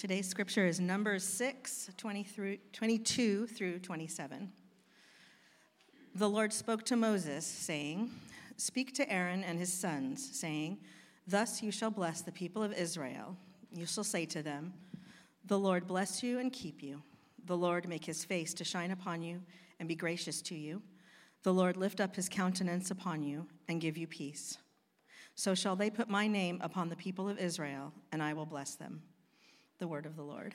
Today's scripture is Numbers 6, 20 through, 22 through 27. The Lord spoke to Moses, saying, Speak to Aaron and his sons, saying, Thus you shall bless the people of Israel. You shall say to them, The Lord bless you and keep you. The Lord make his face to shine upon you and be gracious to you. The Lord lift up his countenance upon you and give you peace. So shall they put my name upon the people of Israel, and I will bless them. The word of the Lord.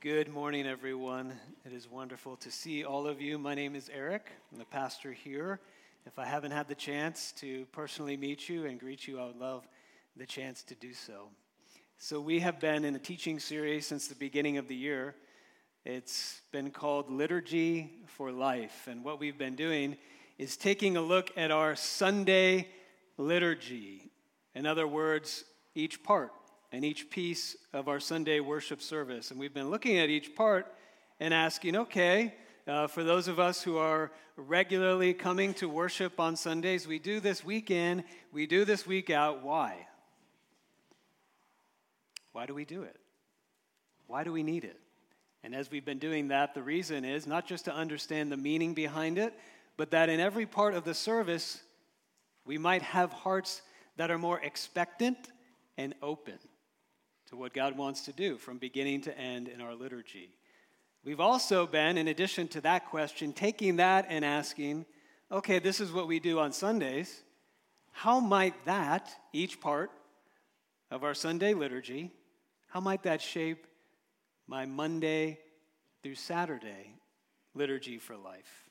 Good morning, everyone. It is wonderful to see all of you. My name is Eric. I'm the pastor here. If I haven't had the chance to personally meet you and greet you, I would love the chance to do so. So, we have been in a teaching series since the beginning of the year. It's been called Liturgy for Life. And what we've been doing is taking a look at our Sunday liturgy. In other words, each part and each piece of our Sunday worship service. And we've been looking at each part and asking, okay, uh, for those of us who are regularly coming to worship on Sundays, we do this week in, we do this week out. Why? Why do we do it? Why do we need it? And as we've been doing that, the reason is not just to understand the meaning behind it, but that in every part of the service, we might have hearts that are more expectant and open to what God wants to do from beginning to end in our liturgy. We've also been, in addition to that question, taking that and asking, okay, this is what we do on Sundays. How might that, each part of our Sunday liturgy, how might that shape my Monday through Saturday liturgy for life?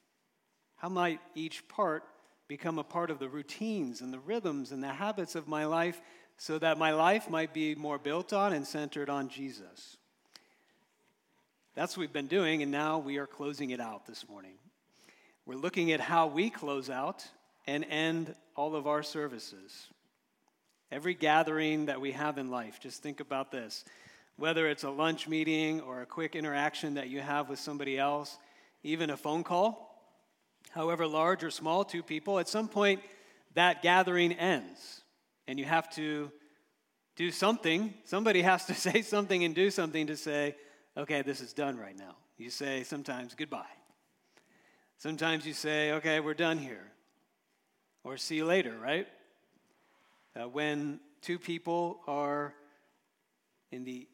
How might each part become a part of the routines and the rhythms and the habits of my life so that my life might be more built on and centered on Jesus. That's what we've been doing, and now we are closing it out this morning. We're looking at how we close out and end all of our services. Every gathering that we have in life, just think about this. Whether it's a lunch meeting or a quick interaction that you have with somebody else, even a phone call, however large or small, two people, at some point that gathering ends and you have to do something. Somebody has to say something and do something to say, okay, this is done right now. You say sometimes goodbye. Sometimes you say, okay, we're done here. Or see you later, right? Uh, when two people are in the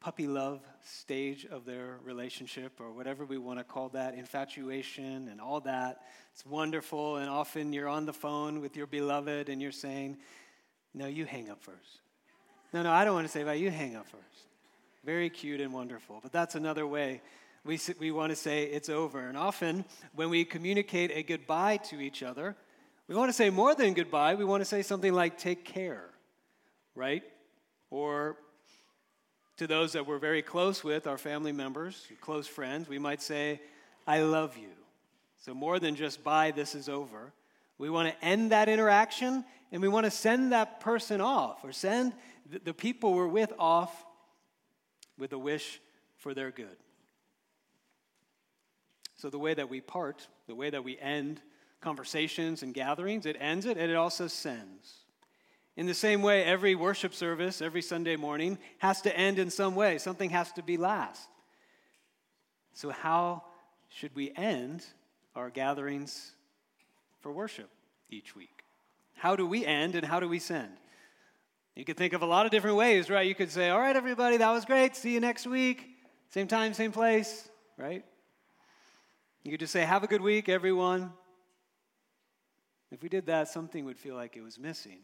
puppy love stage of their relationship, or whatever we want to call that, infatuation and all that, it's wonderful. And often you're on the phone with your beloved and you're saying, no, you hang up first. No, no, I don't want to say that. You hang up first. Very cute and wonderful. But that's another way we, we want to say it's over. And often, when we communicate a goodbye to each other, we want to say more than goodbye. We want to say something like take care, right? Or to those that we're very close with, our family members, close friends, we might say, I love you. So, more than just bye, this is over. We want to end that interaction and we want to send that person off or send the people we're with off with a wish for their good. So, the way that we part, the way that we end conversations and gatherings, it ends it and it also sends. In the same way, every worship service, every Sunday morning, has to end in some way. Something has to be last. So, how should we end our gatherings for worship each week? How do we end and how do we send? You could think of a lot of different ways, right? You could say, All right, everybody, that was great. See you next week. Same time, same place, right? You could just say, Have a good week, everyone. If we did that, something would feel like it was missing.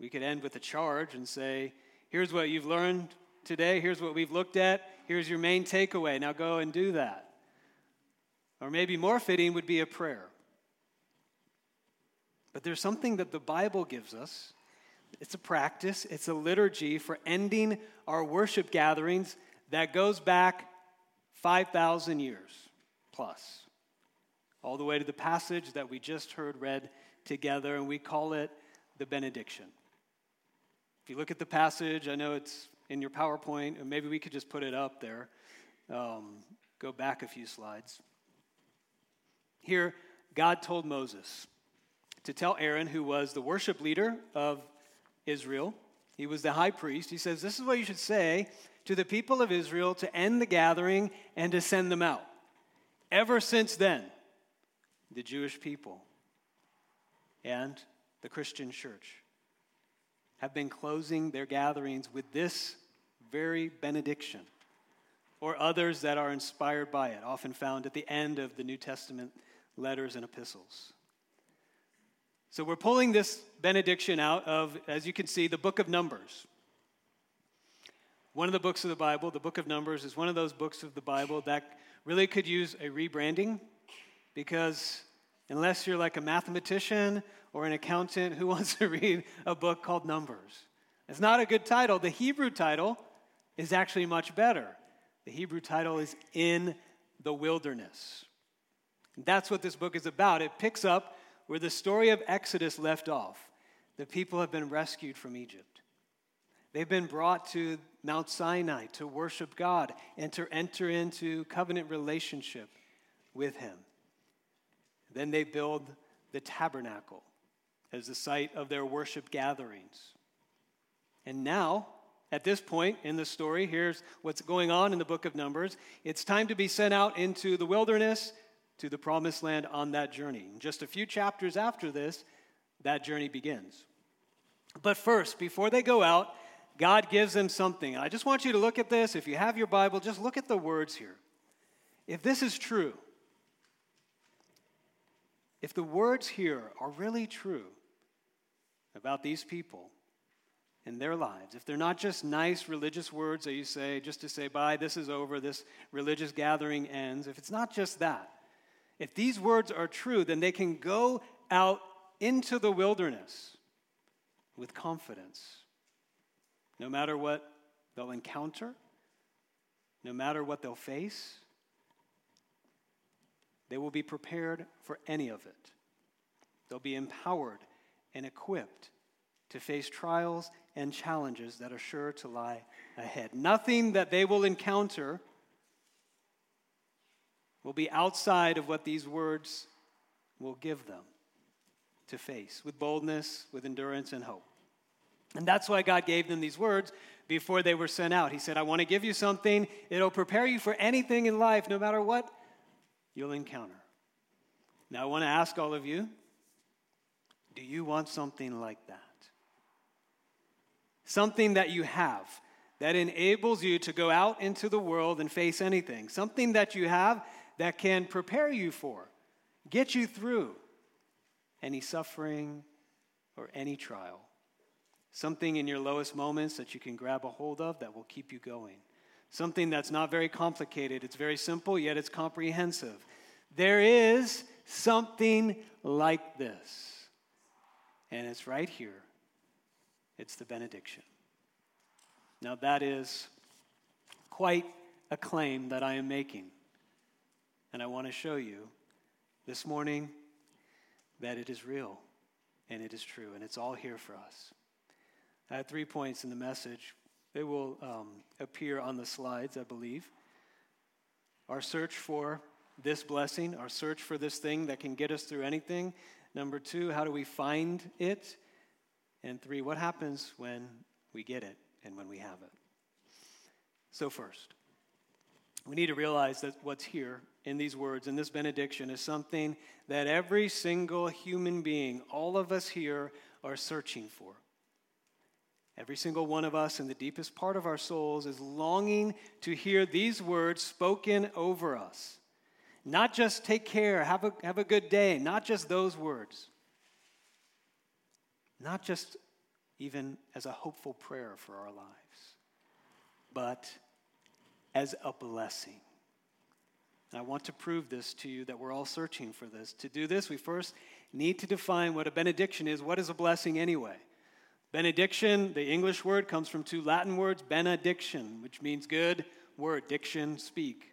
We could end with a charge and say, Here's what you've learned today. Here's what we've looked at. Here's your main takeaway. Now go and do that. Or maybe more fitting would be a prayer. But there's something that the Bible gives us. It's a practice, it's a liturgy for ending our worship gatherings that goes back 5,000 years plus, all the way to the passage that we just heard read together, and we call it the benediction. If you look at the passage, I know it's in your PowerPoint, and maybe we could just put it up there. Um, go back a few slides. Here, God told Moses, to tell Aaron, who was the worship leader of Israel, He was the high priest. He says, This is what you should say to the people of Israel to end the gathering and to send them out. Ever since then, the Jewish people and the Christian church have been closing their gatherings with this very benediction, or others that are inspired by it, often found at the end of the New Testament letters and epistles. So we're pulling this benediction out of, as you can see, the book of Numbers. One of the books of the Bible, the book of Numbers, is one of those books of the Bible that really could use a rebranding because unless you're like a mathematician or an accountant who wants to read a book called Numbers, it's not a good title. The Hebrew title is actually much better. The Hebrew title is In the Wilderness. That's what this book is about. It picks up where the story of Exodus left off, the people have been rescued from Egypt. They've been brought to Mount Sinai to worship God and to enter into covenant relationship with Him. Then they build the tabernacle as the site of their worship gatherings. And now, at this point in the story, here's what's going on in the book of Numbers. It's time to be sent out into the wilderness to the promised land on that journey. And just a few chapters after this, that journey begins. But first, before they go out, God gives them something. I just want you to look at this. If you have your Bible, just look at the words here. If this is true, if the words here are really true about these people and their lives, if they're not just nice religious words that you say just to say, bye, this is over, this religious gathering ends, if it's not just that, if these words are true, then they can go out into the wilderness with confidence. No matter what they'll encounter, no matter what they'll face, they will be prepared for any of it. They'll be empowered and equipped to face trials and challenges that are sure to lie ahead. Nothing that they will encounter will be outside of what these words will give them to face with boldness, with endurance, and hope. And that's why God gave them these words before they were sent out. He said, I want to give you something, it'll prepare you for anything in life, no matter what you'll encounter. Now, I want to ask all of you do you want something like that? Something that you have that enables you to go out into the world and face anything. Something that you have that can prepare you for, get you through any suffering or any trial. Something in your lowest moments that you can grab a hold of that will keep you going. Something that's not very complicated, it's very simple, yet it's comprehensive. There is something like this, and it's right here. It's the benediction. Now, that is quite a claim that I am making. And I want to show you this morning that it is real and it is true, and it's all here for us. I had three points in the message. They will um, appear on the slides, I believe. Our search for this blessing, our search for this thing that can get us through anything. Number two, how do we find it? And three, what happens when we get it and when we have it? So, first, we need to realize that what's here in these words, in this benediction, is something that every single human being, all of us here, are searching for. Every single one of us, in the deepest part of our souls, is longing to hear these words spoken over us. Not just take care, have a, have a good day, not just those words. Not just even as a hopeful prayer for our lives, but as a blessing. And I want to prove this to you that we're all searching for this. To do this, we first need to define what a benediction is. What is a blessing anyway? Benediction, the English word, comes from two Latin words benediction, which means good word, diction, speak.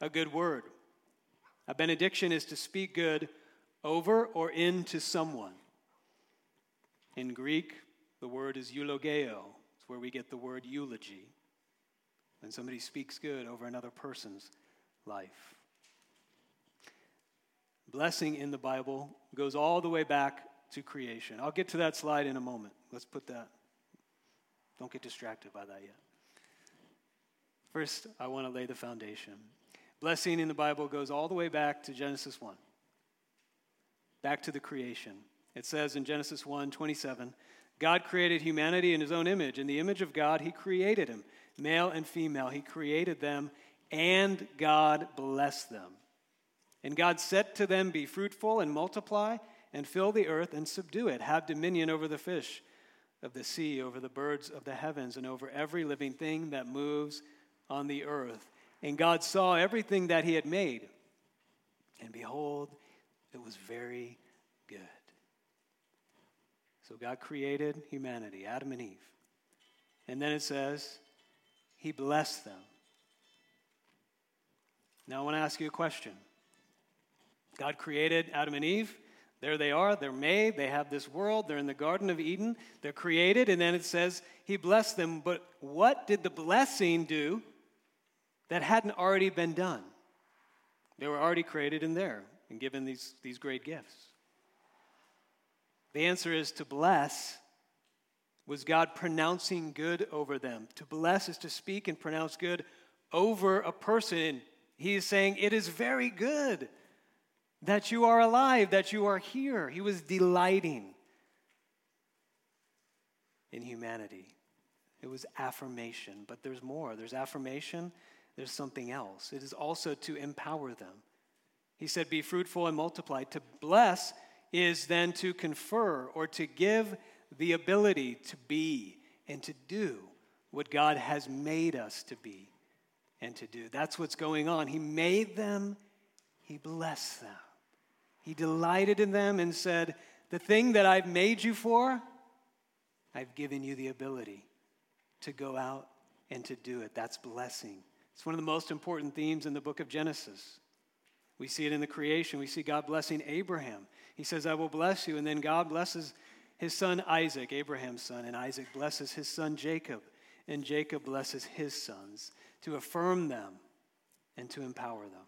A good word. A benediction is to speak good over or into someone. In Greek, the word is eulogeo. It's where we get the word eulogy. When somebody speaks good over another person's life. Blessing in the Bible goes all the way back to creation. I'll get to that slide in a moment. Let's put that Don't get distracted by that yet. First, I want to lay the foundation. Blessing in the Bible goes all the way back to Genesis 1, back to the creation. It says in Genesis 1 27, God created humanity in his own image. In the image of God, he created him. Male and female, he created them, and God blessed them. And God said to them, Be fruitful and multiply, and fill the earth and subdue it. Have dominion over the fish of the sea, over the birds of the heavens, and over every living thing that moves on the earth. And God saw everything that he had made, and behold, it was very good. So God created humanity, Adam and Eve. And then it says, He blessed them. Now I want to ask you a question. God created Adam and Eve. There they are. They're made. They have this world. They're in the Garden of Eden. They're created. And then it says he blessed them. But what did the blessing do that hadn't already been done? They were already created in there and given these, these great gifts. The answer is to bless was God pronouncing good over them. To bless is to speak and pronounce good over a person. He is saying, It is very good that you are alive, that you are here. He was delighting in humanity. It was affirmation, but there's more. There's affirmation, there's something else. It is also to empower them. He said, Be fruitful and multiply. To bless is then to confer or to give the ability to be and to do what God has made us to be and to do. That's what's going on. He made them, He blessed them. He delighted in them and said, The thing that I've made you for, I've given you the ability to go out and to do it. That's blessing. It's one of the most important themes in the book of Genesis. We see it in the creation. We see God blessing Abraham. He says, I will bless you. And then God blesses his son Isaac, Abraham's son, and Isaac blesses his son Jacob, and Jacob blesses his sons to affirm them and to empower them.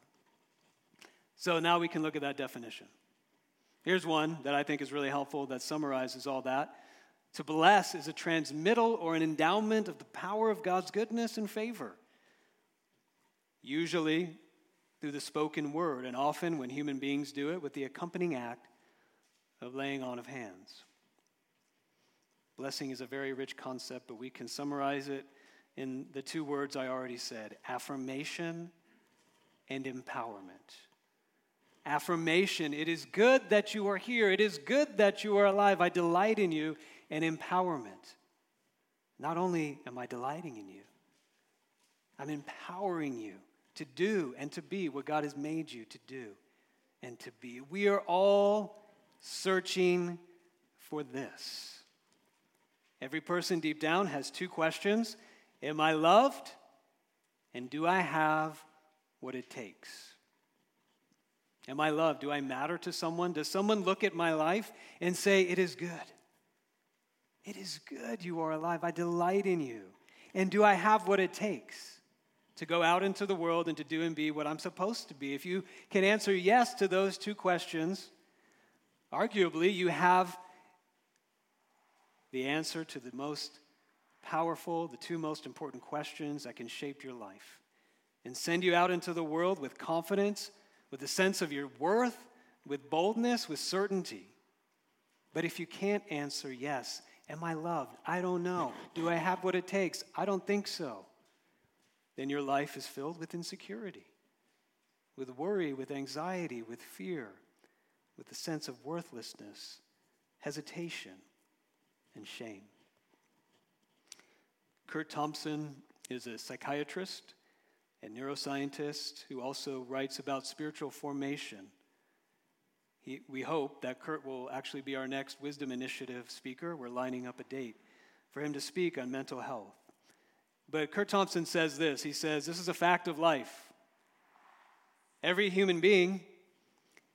So now we can look at that definition. Here's one that I think is really helpful that summarizes all that. To bless is a transmittal or an endowment of the power of God's goodness and favor, usually through the spoken word, and often when human beings do it with the accompanying act of laying on of hands. Blessing is a very rich concept, but we can summarize it in the two words I already said affirmation and empowerment affirmation. It is good that you are here. It is good that you are alive. I delight in you and empowerment. Not only am I delighting in you, I'm empowering you to do and to be what God has made you to do and to be. We are all searching for this. Every person deep down has two questions Am I loved? And do I have what it takes? Am I loved? Do I matter to someone? Does someone look at my life and say, It is good? It is good you are alive. I delight in you. And do I have what it takes to go out into the world and to do and be what I'm supposed to be? If you can answer yes to those two questions, arguably you have the answer to the most powerful, the two most important questions that can shape your life and send you out into the world with confidence with a sense of your worth, with boldness, with certainty. But if you can't answer yes, am I loved? I don't know. Do I have what it takes? I don't think so. Then your life is filled with insecurity, with worry, with anxiety, with fear, with a sense of worthlessness, hesitation, and shame. Curt Thompson is a psychiatrist and neuroscientist who also writes about spiritual formation. He, we hope that Curt will actually be our next Wisdom Initiative speaker. We're lining up a date for him to speak on mental health. But Curt Thompson says this he says, This is a fact of life. Every human being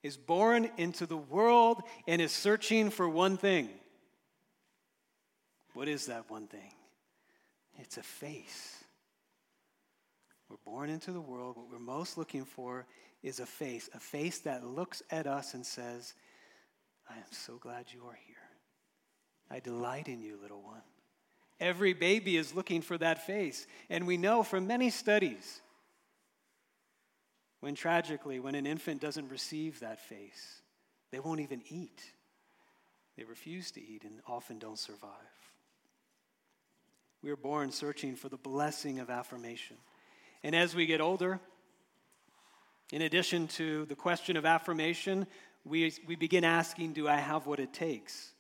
is born into the world and is searching for one thing. What is that one thing? It's a face. We're born into the world. What we're most looking for is a face, a face that looks at us and says, I am so glad you are here. I delight in you, little one. Every baby is looking for that face. And we know from many studies when tragically, when an infant doesn't receive that face, they won't even eat. They refuse to eat and often don't survive. We are born searching for the blessing of affirmation. And as we get older, in addition to the question of affirmation, we, we begin asking, Do I have what it takes?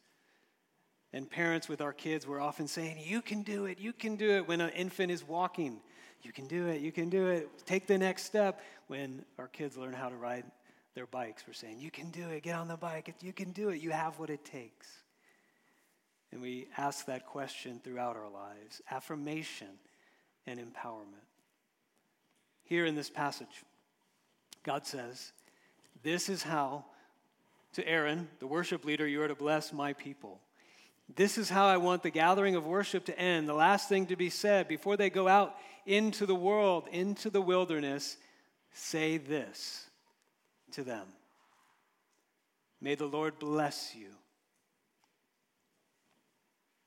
And parents with our kids, we're often saying, You can do it, you can do it. When an infant is walking, you can do it, you can do it. Take the next step. When our kids learn how to ride their bikes, we're saying, You can do it, get on the bike, you can do it, you have what it takes. And we ask that question throughout our lives affirmation and empowerment. Here in this passage, God says, This is how, to Aaron, the worship leader, you are to bless my people. This is how I want the gathering of worship to end. The last thing to be said before they go out into the world, into the wilderness, say this to them May the Lord bless you.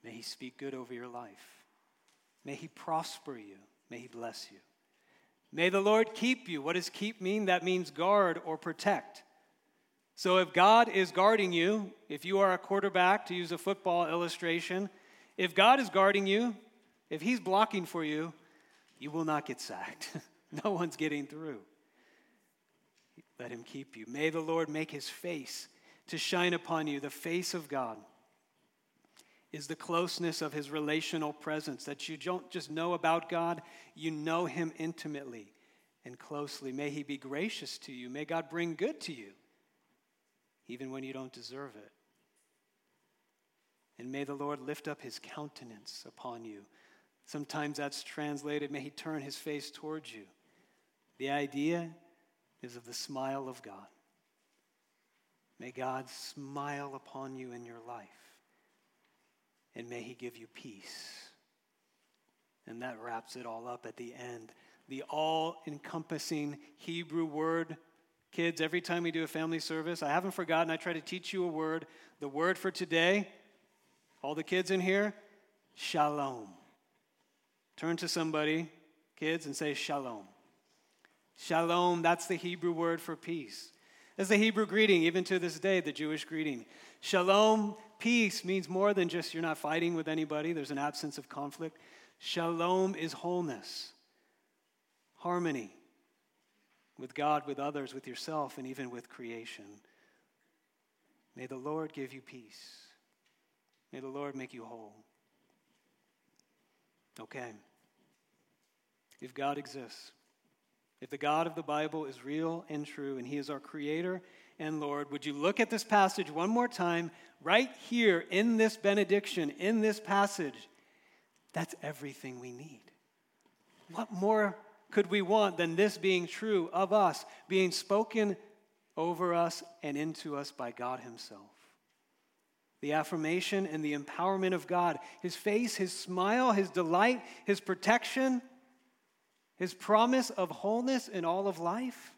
May he speak good over your life. May he prosper you. May he bless you. May the Lord keep you. What does keep mean? That means guard or protect. So if God is guarding you, if you are a quarterback, to use a football illustration, if God is guarding you, if He's blocking for you, you will not get sacked. no one's getting through. Let Him keep you. May the Lord make His face to shine upon you. The face of God is the closeness of His relational presence, that you don't just know about God, you know Him intimately and closely. May He be gracious to you. May God bring good to you even when you don't deserve it. And may the Lord lift up his countenance upon you. Sometimes that's translated, may he turn his face towards you. The idea is of the smile of God. May God smile upon you in your life. And may he give you peace. And that wraps it all up at the end. The all encompassing Hebrew word Kids, every time we do a family service, I haven't forgotten, I try to teach you a word. The word for today, all the kids in here, shalom. Turn to somebody, kids, and say shalom. Shalom, that's the Hebrew word for peace. That's the Hebrew greeting, even to this day, the Jewish greeting. Shalom, peace, means more than just you're not fighting with anybody, there's an absence of conflict. Shalom is wholeness, harmony, with God, with others, with yourself, and even with creation. May the Lord give you peace. May the Lord make you whole. Okay. If God exists, if the God of the Bible is real and true, and He is our Creator and Lord, would you look at this passage one more time, right here in this benediction, in this passage? That's everything we need. What more could we want than this being true of us, being spoken over us and into us by God Himself? The affirmation and the empowerment of God, His face, His smile, His delight, His protection, His promise of wholeness in all of life.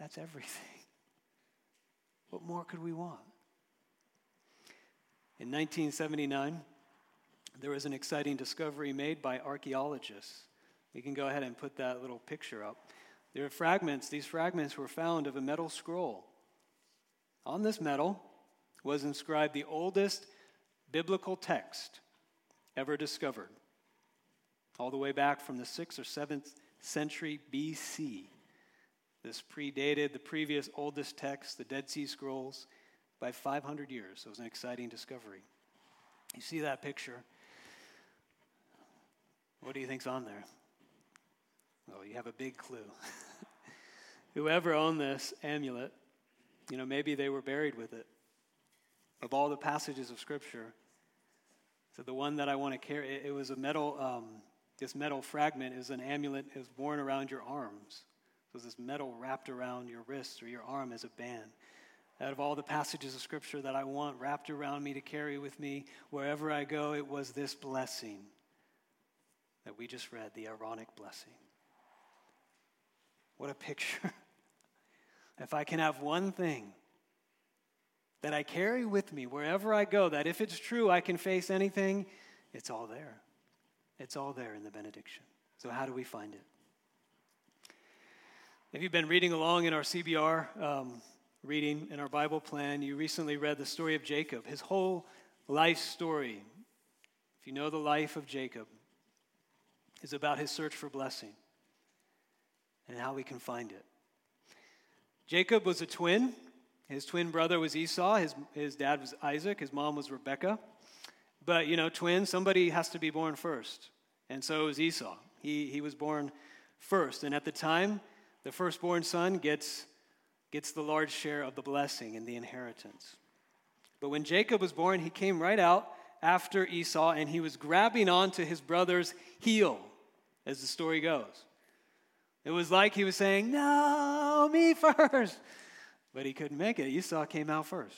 That's everything. What more could we want? In 1979, there was an exciting discovery made by archaeologists. We can go ahead and put that little picture up. There are fragments, these fragments were found of a metal scroll. On this metal was inscribed the oldest biblical text ever discovered, all the way back from the 6th or 7th century BC. This predated the previous oldest text, the Dead Sea Scrolls, by 500 years. So it was an exciting discovery. You see that picture? What do you think's on there? Well, you have a big clue. Whoever owned this amulet, you know, maybe they were buried with it. Of all the passages of Scripture, so the one that I want to carry, it, it was a metal, um, this metal fragment is an amulet, is worn around your arms. So this metal wrapped around your wrist or your arm as a band. Out of all the passages of Scripture that I want wrapped around me to carry with me wherever I go, it was this blessing that we just read, the Aaronic blessing. What a picture. if I can have one thing that I carry with me wherever I go, that if it's true I can face anything, it's all there. It's all there in the benediction. So, how do we find it? If you've been reading along in our CBR um, reading in our Bible plan, you recently read the story of Jacob, his whole life story. If you know the life of Jacob, is about his search for blessing and how we can find it. Jacob was a twin. His twin brother was Esau. His, his dad was Isaac. His mom was Rebekah. But, you know, twins, somebody has to be born first. And so was Esau. He, he was born first. And at the time, the firstborn son gets, gets the large share of the blessing and the inheritance. But when Jacob was born, he came right out after Esau and he was grabbing onto his brother's heel, as the story goes. It was like he was saying, No, me first. But he couldn't make it. Esau came out first.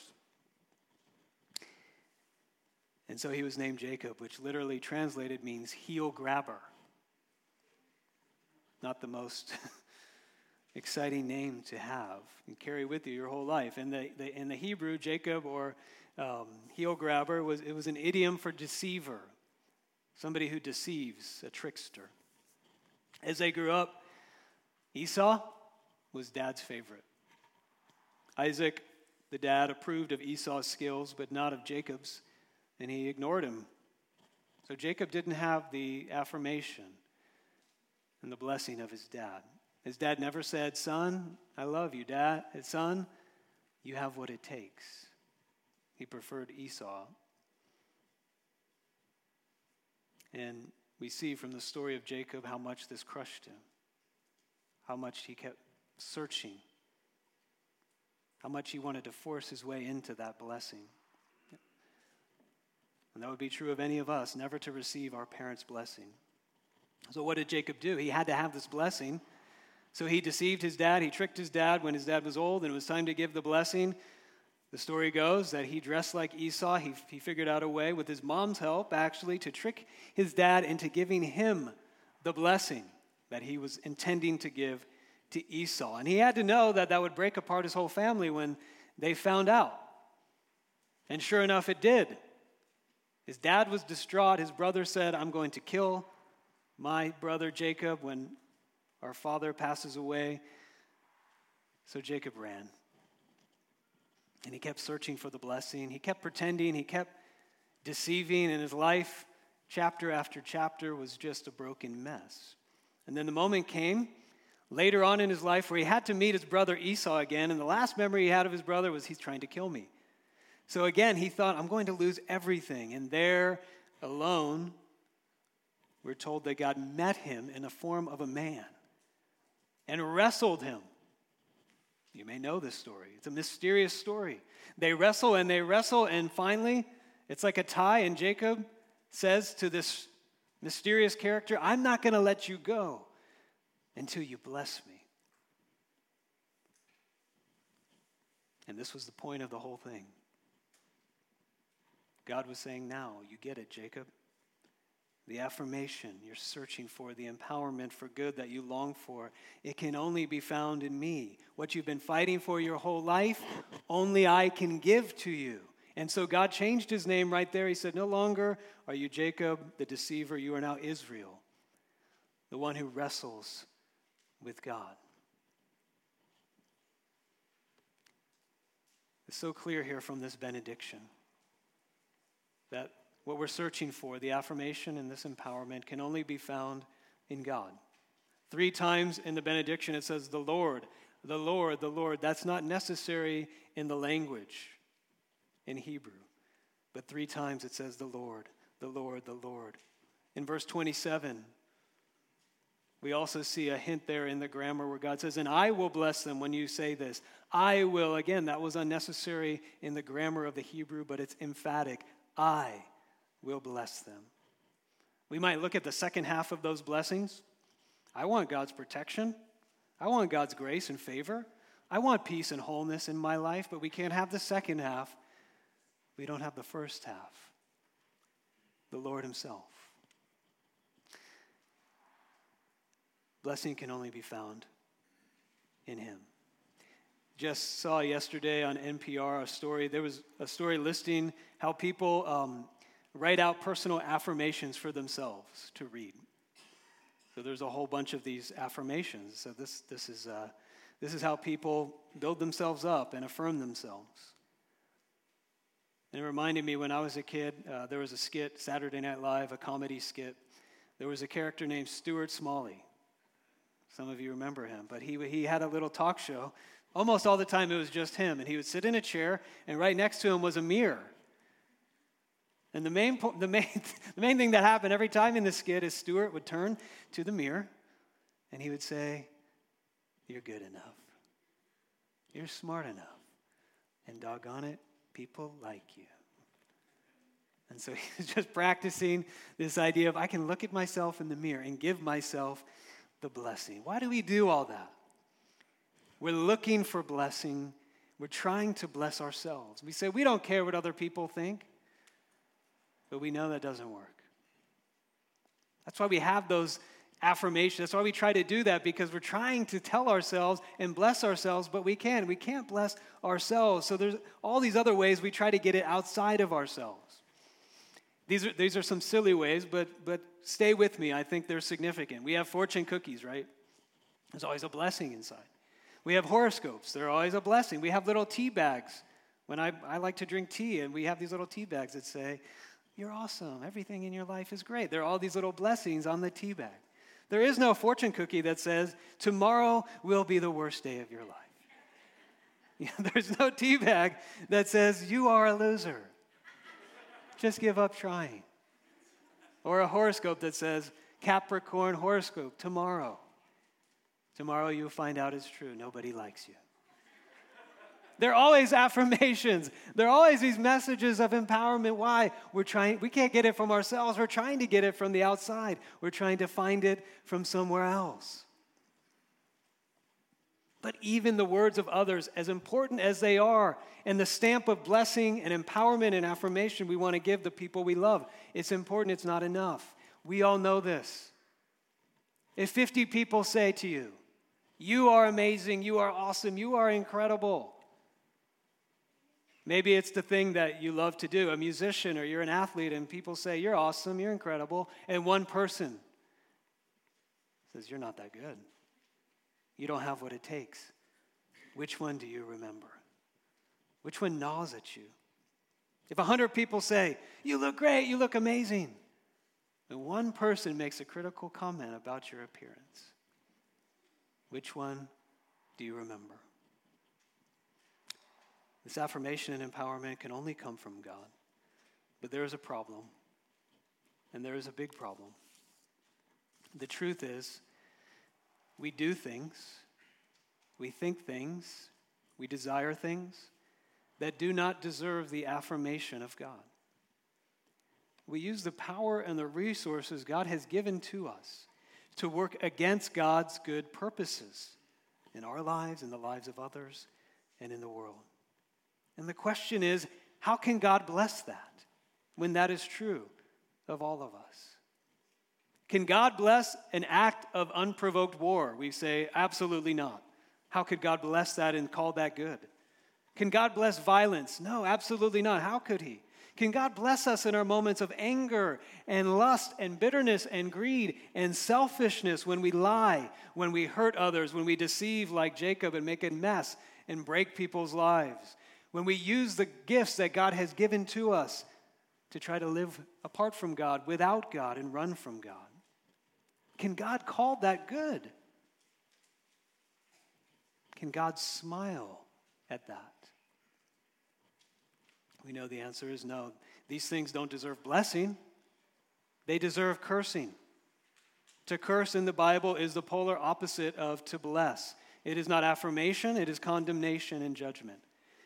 And so he was named Jacob, which literally translated means heel grabber. Not the most exciting name to have and carry with you your whole life. In the, the in the Hebrew, Jacob or um, heel grabber was it was an idiom for deceiver, somebody who deceives, a trickster. As they grew up, Esau was dad's favorite. Isaac, the dad, approved of Esau's skills, but not of Jacob's, and he ignored him. So Jacob didn't have the affirmation and the blessing of his dad. His dad never said, Son, I love you, dad. Son, you have what it takes. He preferred Esau. And we see from the story of Jacob how much this crushed him how much he kept searching, how much he wanted to force his way into that blessing. And that would be true of any of us, never to receive our parents' blessing. So, what did Jacob do? He had to have this blessing. So, he deceived his dad. He tricked his dad when his dad was old and it was time to give the blessing. The story goes that he dressed like Esau. He, he figured out a way, with his mom's help, actually, to trick his dad into giving him the blessing that he was intending to give to Esau. And he had to know that that would break apart his whole family when they found out. And sure enough, it did. His dad was distraught. His brother said, I'm going to kill my brother Jacob when our father passes away. So Jacob ran. And he kept searching for the blessing. He kept pretending. He kept deceiving. And his life, chapter after chapter, was just a broken mess. And then the moment came later on in his life where he had to meet his brother Esau again. And the last memory he had of his brother was he's trying to kill me. So again, he thought, I'm going to lose everything. And there, alone, we're told that God met him in the form of a man and wrestled him. You may know this story. It's a mysterious story. They wrestle and they wrestle, and finally, it's like a tie, and Jacob says to this mysterious character, I'm not going to let you go until you bless me. And this was the point of the whole thing. God was saying, Now, you get it, Jacob. The affirmation you're searching for, the empowerment for good that you long for, it can only be found in me. What you've been fighting for your whole life, only I can give to you. And so God changed his name right there. He said, No longer are you Jacob, the deceiver. You are now Israel, the one who wrestles with God. It's so clear here from this benediction that what we're searching for, the affirmation and this empowerment, can only be found in God. Three times in the benediction it says, The Lord, the Lord, the Lord. That's not necessary in the language in Hebrew. But three times it says, the Lord, the Lord, the Lord. In verse 27, we also see a hint there in the grammar where God says, And I will bless them when you say this. I will. Again, that was unnecessary in the grammar of the Hebrew, but it's emphatic. I will bless them. We might look at the second half of those blessings. I want God's protection. I want God's grace and favor. I want peace and wholeness in my life, but we can't have the second half we don't have the first half the Lord Himself. Blessing can only be found in Him. just saw yesterday on NPR a story. There was a story listing how people um, write out personal affirmations for themselves to read. So there's a whole bunch of these affirmations. So this, this, is, uh, this is how people build themselves up and affirm themselves. And it reminded me when I was a kid, uh, there was a skit, Saturday Night Live, a comedy skit. There was a character named Stuart Smalley. Some of you remember him, but he, he had a little talk show. Almost all the time it was just him, and he would sit in a chair, and right next to him was a mirror. And the main, the, main, the main thing that happened every time in the skit is Stuart would turn to the mirror and he would say, You're good enough. You're smart enough. And doggone it, people like you. And so he was just practicing this idea of I can look at myself in the mirror and give myself the blessing. Why do we do all that? We're looking for blessing. We're trying to bless ourselves. We say we don't care what other people think. But we know that doesn't work. That's why we have those affirmations. That's why we try to do that because we're trying to tell ourselves and bless ourselves, but we can't. We can't bless ourselves. So there's all these other ways we try to get it outside of ourselves. These are, these are some silly ways, but, but stay with me. I think they're significant. We have fortune cookies, right? There's always a blessing inside. We have horoscopes, they're always a blessing. We have little tea bags. When I, I like to drink tea, and we have these little tea bags that say, you're awesome. Everything in your life is great. There are all these little blessings on the tea bag. There is no fortune cookie that says, Tomorrow will be the worst day of your life. There's no tea bag that says, You are a loser. Just give up trying. Or a horoscope that says, Capricorn horoscope, tomorrow. Tomorrow you'll find out it's true. Nobody likes you. They're always affirmations. They're always these messages of empowerment. Why? We're trying, we can't get it from ourselves. We're trying to get it from the outside. We're trying to find it from somewhere else. But even the words of others, as important as they are, and the stamp of blessing and empowerment and affirmation we want to give the people we love, it's important, it's not enough. We all know this. If 50 people say to you, You are amazing, you are awesome, you are incredible, Maybe it's the thing that you love to do, a musician or you're an athlete, and people say, You're awesome, you're incredible. And one person says, You're not that good. You don't have what it takes. Which one do you remember? Which one gnaws at you? If a hundred people say, You look great, you look amazing, and one person makes a critical comment about your appearance, which one do you remember? This affirmation and empowerment can only come from God. But there is a problem, and there is a big problem. The truth is, we do things, we think things, we desire things that do not deserve the affirmation of God. We use the power and the resources God has given to us to work against God's good purposes in our lives, in the lives of others, and in the world. And the question is how can God bless that when that is true of all of us? Can God bless an act of unprovoked war? We say, absolutely not. How could God bless that and call that good? Can God bless violence? No, absolutely not. How could He? Can God bless us in our moments of anger and lust and bitterness and greed and selfishness when we lie, when we hurt others, when we deceive like Jacob and make a mess and break people's lives? When we use the gifts that God has given to us to try to live apart from God, without God, and run from God. Can God call that good? Can God smile at that? We know the answer is no. These things don't deserve blessing, they deserve cursing. To curse in the Bible is the polar opposite of to bless. It is not affirmation, it is condemnation and judgment.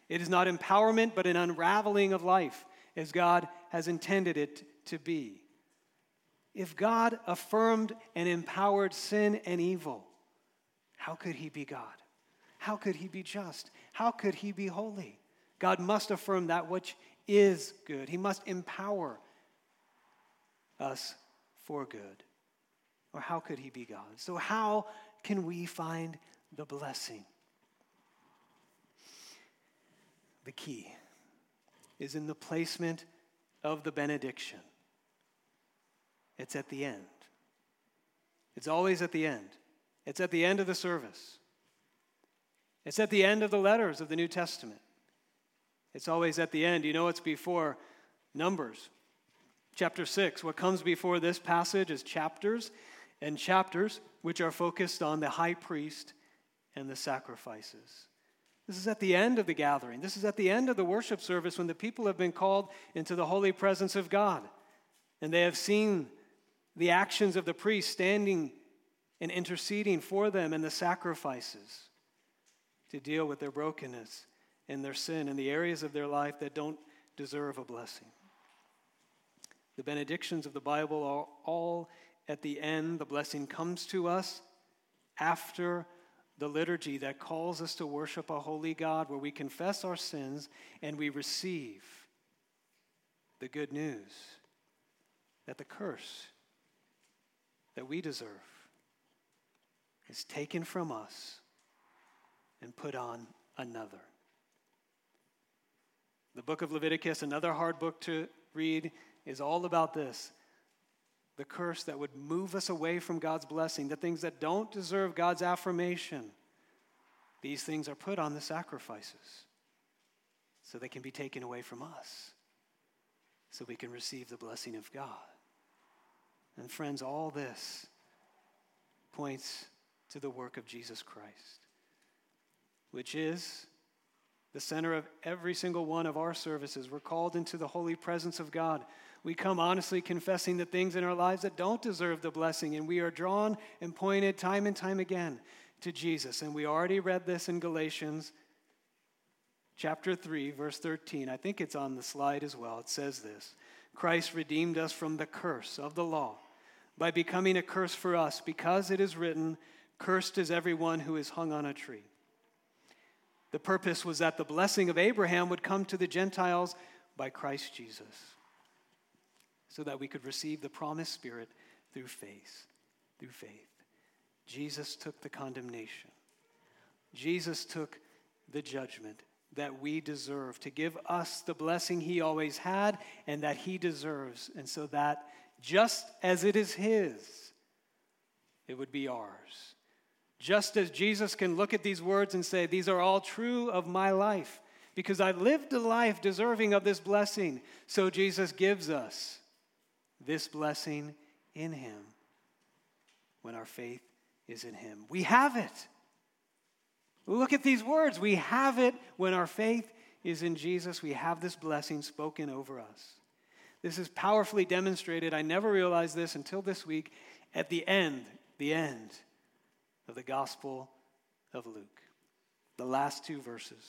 It is not empowerment, but an unraveling of life as God has intended it to be. If God affirmed and empowered sin and evil, how could he be God? How could he be just? How could he be holy? God must affirm that which is good. He must empower us for good. Or how could he be God? So, how can we find the blessing? The key is in the placement of the benediction. It's at the end. It's always at the end. It's at the end of the service. It's at the end of the letters of the New Testament. It's always at the end. You know, it's before Numbers chapter 6. What comes before this passage is chapters and chapters which are focused on the high priest and the sacrifices. This is at the end of the gathering. This is at the end of the worship service when the people have been called into the holy presence of God. And they have seen the actions of the priest standing and interceding for them and the sacrifices to deal with their brokenness and their sin and the areas of their life that don't deserve a blessing. The benedictions of the Bible are all at the end. The blessing comes to us after the liturgy that calls us to worship a holy God, where we confess our sins and we receive the good news that the curse that we deserve is taken from us and put on another. The book of Leviticus, another hard book to read, is all about this the curse that would move us away from God's blessing, the things that don't deserve God's affirmation. These things are put on the sacrifices so they can be taken away from us, so we can receive the blessing of God. And, friends, all this points to the work of Jesus Christ, which is the center of every single one of our services. We're called into the holy presence of God we come honestly confessing the things in our lives that don't deserve the blessing, and we are drawn and pointed time and time again to Jesus. And we already read this in Galatians chapter 3, verse 13. I think it's on the slide as well. It says this Christ redeemed us from the curse of the law by becoming a curse for us, because it is written, Cursed is everyone who is hung on a tree. The purpose was that the blessing of Abraham would come to the Gentiles by Christ Jesus so that we could receive the promised Spirit through faith. Through faith. Jesus took the condemnation. Jesus took the judgment that we deserve to give us the blessing he always had and that he deserves. And so that just as it is his, it would be ours. Just as Jesus can look at these words and say, These are all true of my life, because I lived a life deserving of this blessing. So Jesus gives us this blessing in Him when our faith is in Him. We have it. Look at these words. We have it when our faith is in Jesus. We have this blessing spoken over us. This is powerfully demonstrated. I never realized this until this week at the end, the end of the Gospel of Luke. The last two verses.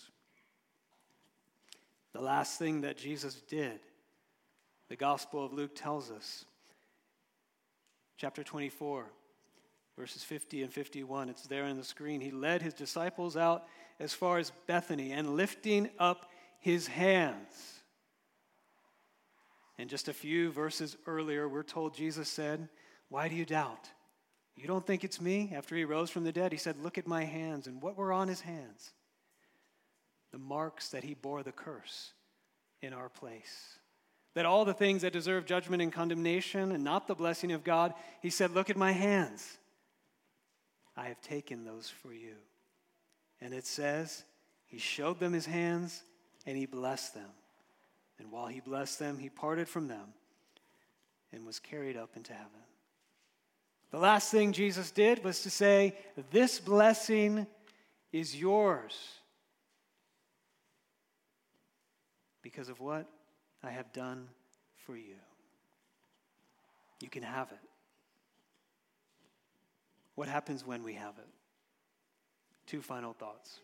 The last thing that Jesus did the Gospel of Luke tells us. Chapter 24, verses 50 and 51. It's there on the screen. He led his disciples out as far as Bethany and lifting up his hands. And just a few verses earlier, we're told Jesus said, Why do you doubt? You don't think it's me? After he rose from the dead, he said, Look at my hands. And what were on his hands? The marks that he bore the curse in our place that all the things that deserve judgment and condemnation and not the blessing of God, he said, Look at my hands. I have taken those for you. And it says, He showed them his hands and he blessed them. And while he blessed them, he parted from them and was carried up into heaven. The last thing Jesus did was to say, This blessing is yours. Because of what? I have done for you. You can have it. What happens when we have it? Two final thoughts.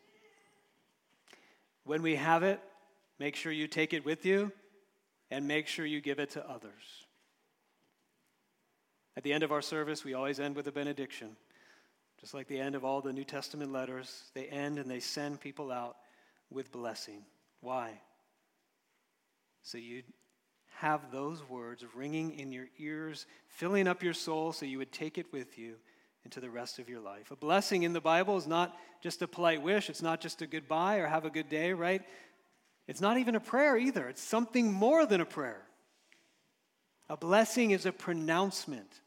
When we have it, make sure you take it with you and make sure you give it to others. At the end of our service, we always end with a benediction. Just like the end of all the New Testament letters, they end and they send people out with blessing. Why? So you'd have those words ringing in your ears, filling up your soul so you would take it with you into the rest of your life. A blessing in the Bible is not just a polite wish, it's not just a goodbye or have a good day, right? It's not even a prayer either, it's something more than a prayer. A blessing is a pronouncement.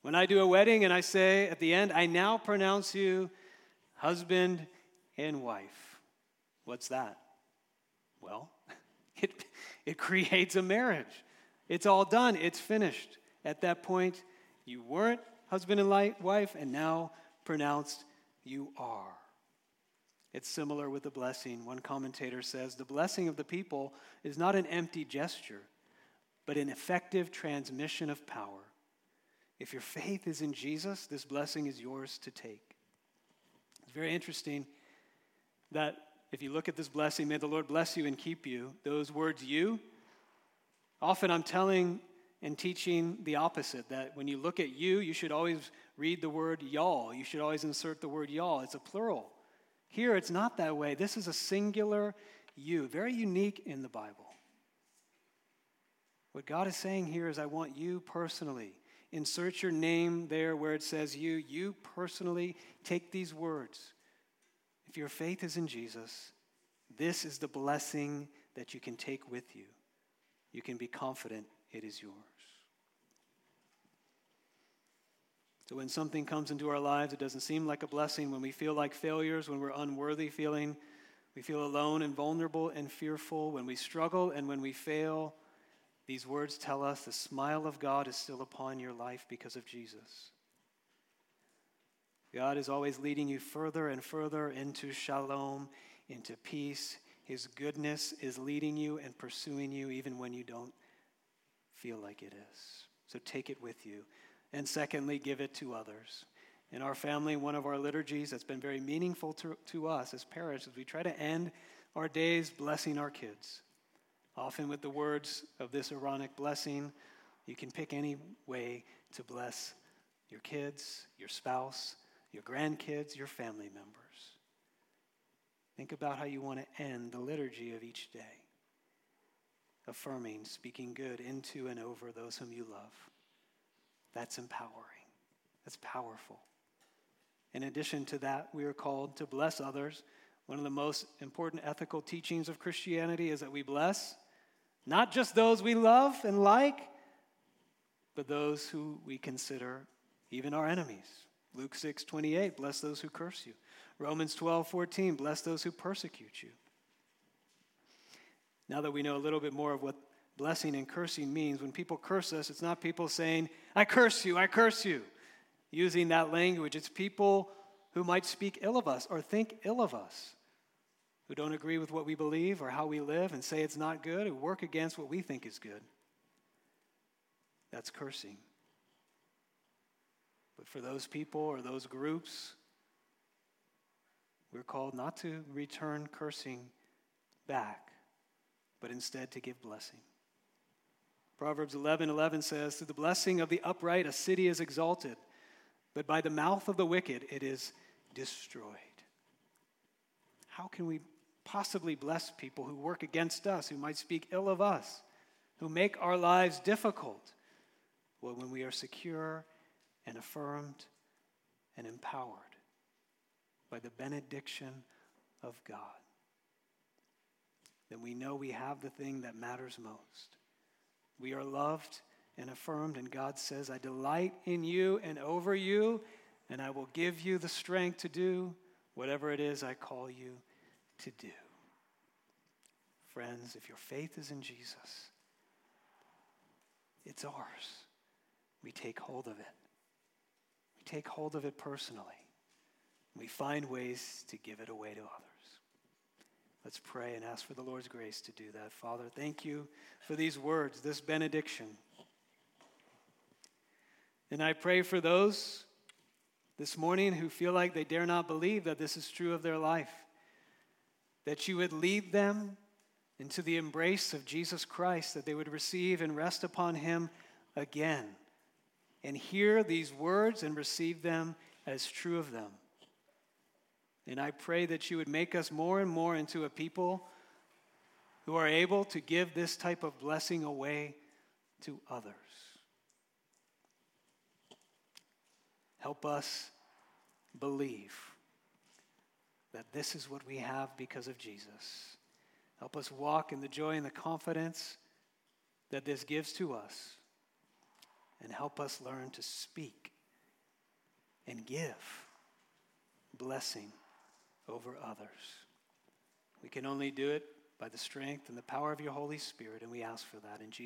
When I do a wedding and I say at the end, I now pronounce you husband and wife. What's that? Well, it, it creates a marriage. It's all done, it's finished. At that point, you weren't husband and wife, and now pronounced you are. It's similar with the blessing. One commentator says the blessing of the people is not an empty gesture, but an effective transmission of power. If your faith is in Jesus, this blessing is yours to take. It's very interesting that if you look at this blessing, may the Lord bless you and keep you, those words, you, often I'm telling and teaching the opposite that when you look at you, you should always read the word y'all. You should always insert the word y'all. It's a plural. Here, it's not that way. This is a singular you, very unique in the Bible. What God is saying here is, I want you personally. Insert your name there where it says you. You personally take these words. If your faith is in Jesus, this is the blessing that you can take with you. You can be confident it is yours. So when something comes into our lives, it doesn't seem like a blessing. When we feel like failures, when we're unworthy feeling, we feel alone and vulnerable and fearful. When we struggle and when we fail, these words tell us the smile of God is still upon your life because of Jesus. God is always leading you further and further into shalom, into peace. His goodness is leading you and pursuing you even when you don't feel like it is. So take it with you. And secondly, give it to others. In our family, one of our liturgies that's been very meaningful to, to us as parents is we try to end our days blessing our kids. Often with the words of this Aaronic blessing, you can pick any way to bless your kids, your spouse, your grandkids, your family members. Think about how you want to end the liturgy of each day, affirming, speaking good into and over those whom you love. That's empowering. That's powerful. In addition to that, we are called to bless others. One of the most important ethical teachings of Christianity is that we bless not just those we love and like, but those who we consider even our enemies. Luke 6 28, bless those who curse you. Romans 12 14, bless those who persecute you. Now that we know a little bit more of what blessing and cursing means. When people curse us, it's not people saying, I curse you, I curse you, using that language. It's people who might speak ill of us or think ill of us, who don't agree with what we believe or how we live and say it's not good, who work against what we think is good. That's cursing. But for those people or those groups, we're called not to return cursing back, but instead to give blessing. Proverbs 11 11 says, Through the blessing of the upright, a city is exalted, but by the mouth of the wicked, it is destroyed. How can we possibly bless people who work against us, who might speak ill of us, who make our lives difficult? Well, when we are secure and affirmed and empowered by the benediction of God, then we know we have the thing that matters most we are loved and affirmed, and God says, I delight in you and over you, and I will give you the strength to do whatever it is I call you to do. Friends, if your faith is in Jesus, it's ours. We take hold of it. We take hold of it personally. We find ways to give it away to others. Let's pray and ask for the Lord's grace to do that. Father, thank you for these words, this benediction. And I pray for those this morning who feel like they dare not believe that this is true of their life, that you would lead them into the embrace of Jesus Christ, that they would receive and rest upon him again, and hear these words and receive them as true of them. And I pray that you would make us more and more into a people who are able to give this type of blessing away to others. Help us believe that this is what we have because of Jesus Help us walk in the joy and the confidence that this gives to us. And help us learn to speak and give blessing over others. We can only do it by the strength and the power of your Holy Spirit, and we ask for that in Jesus'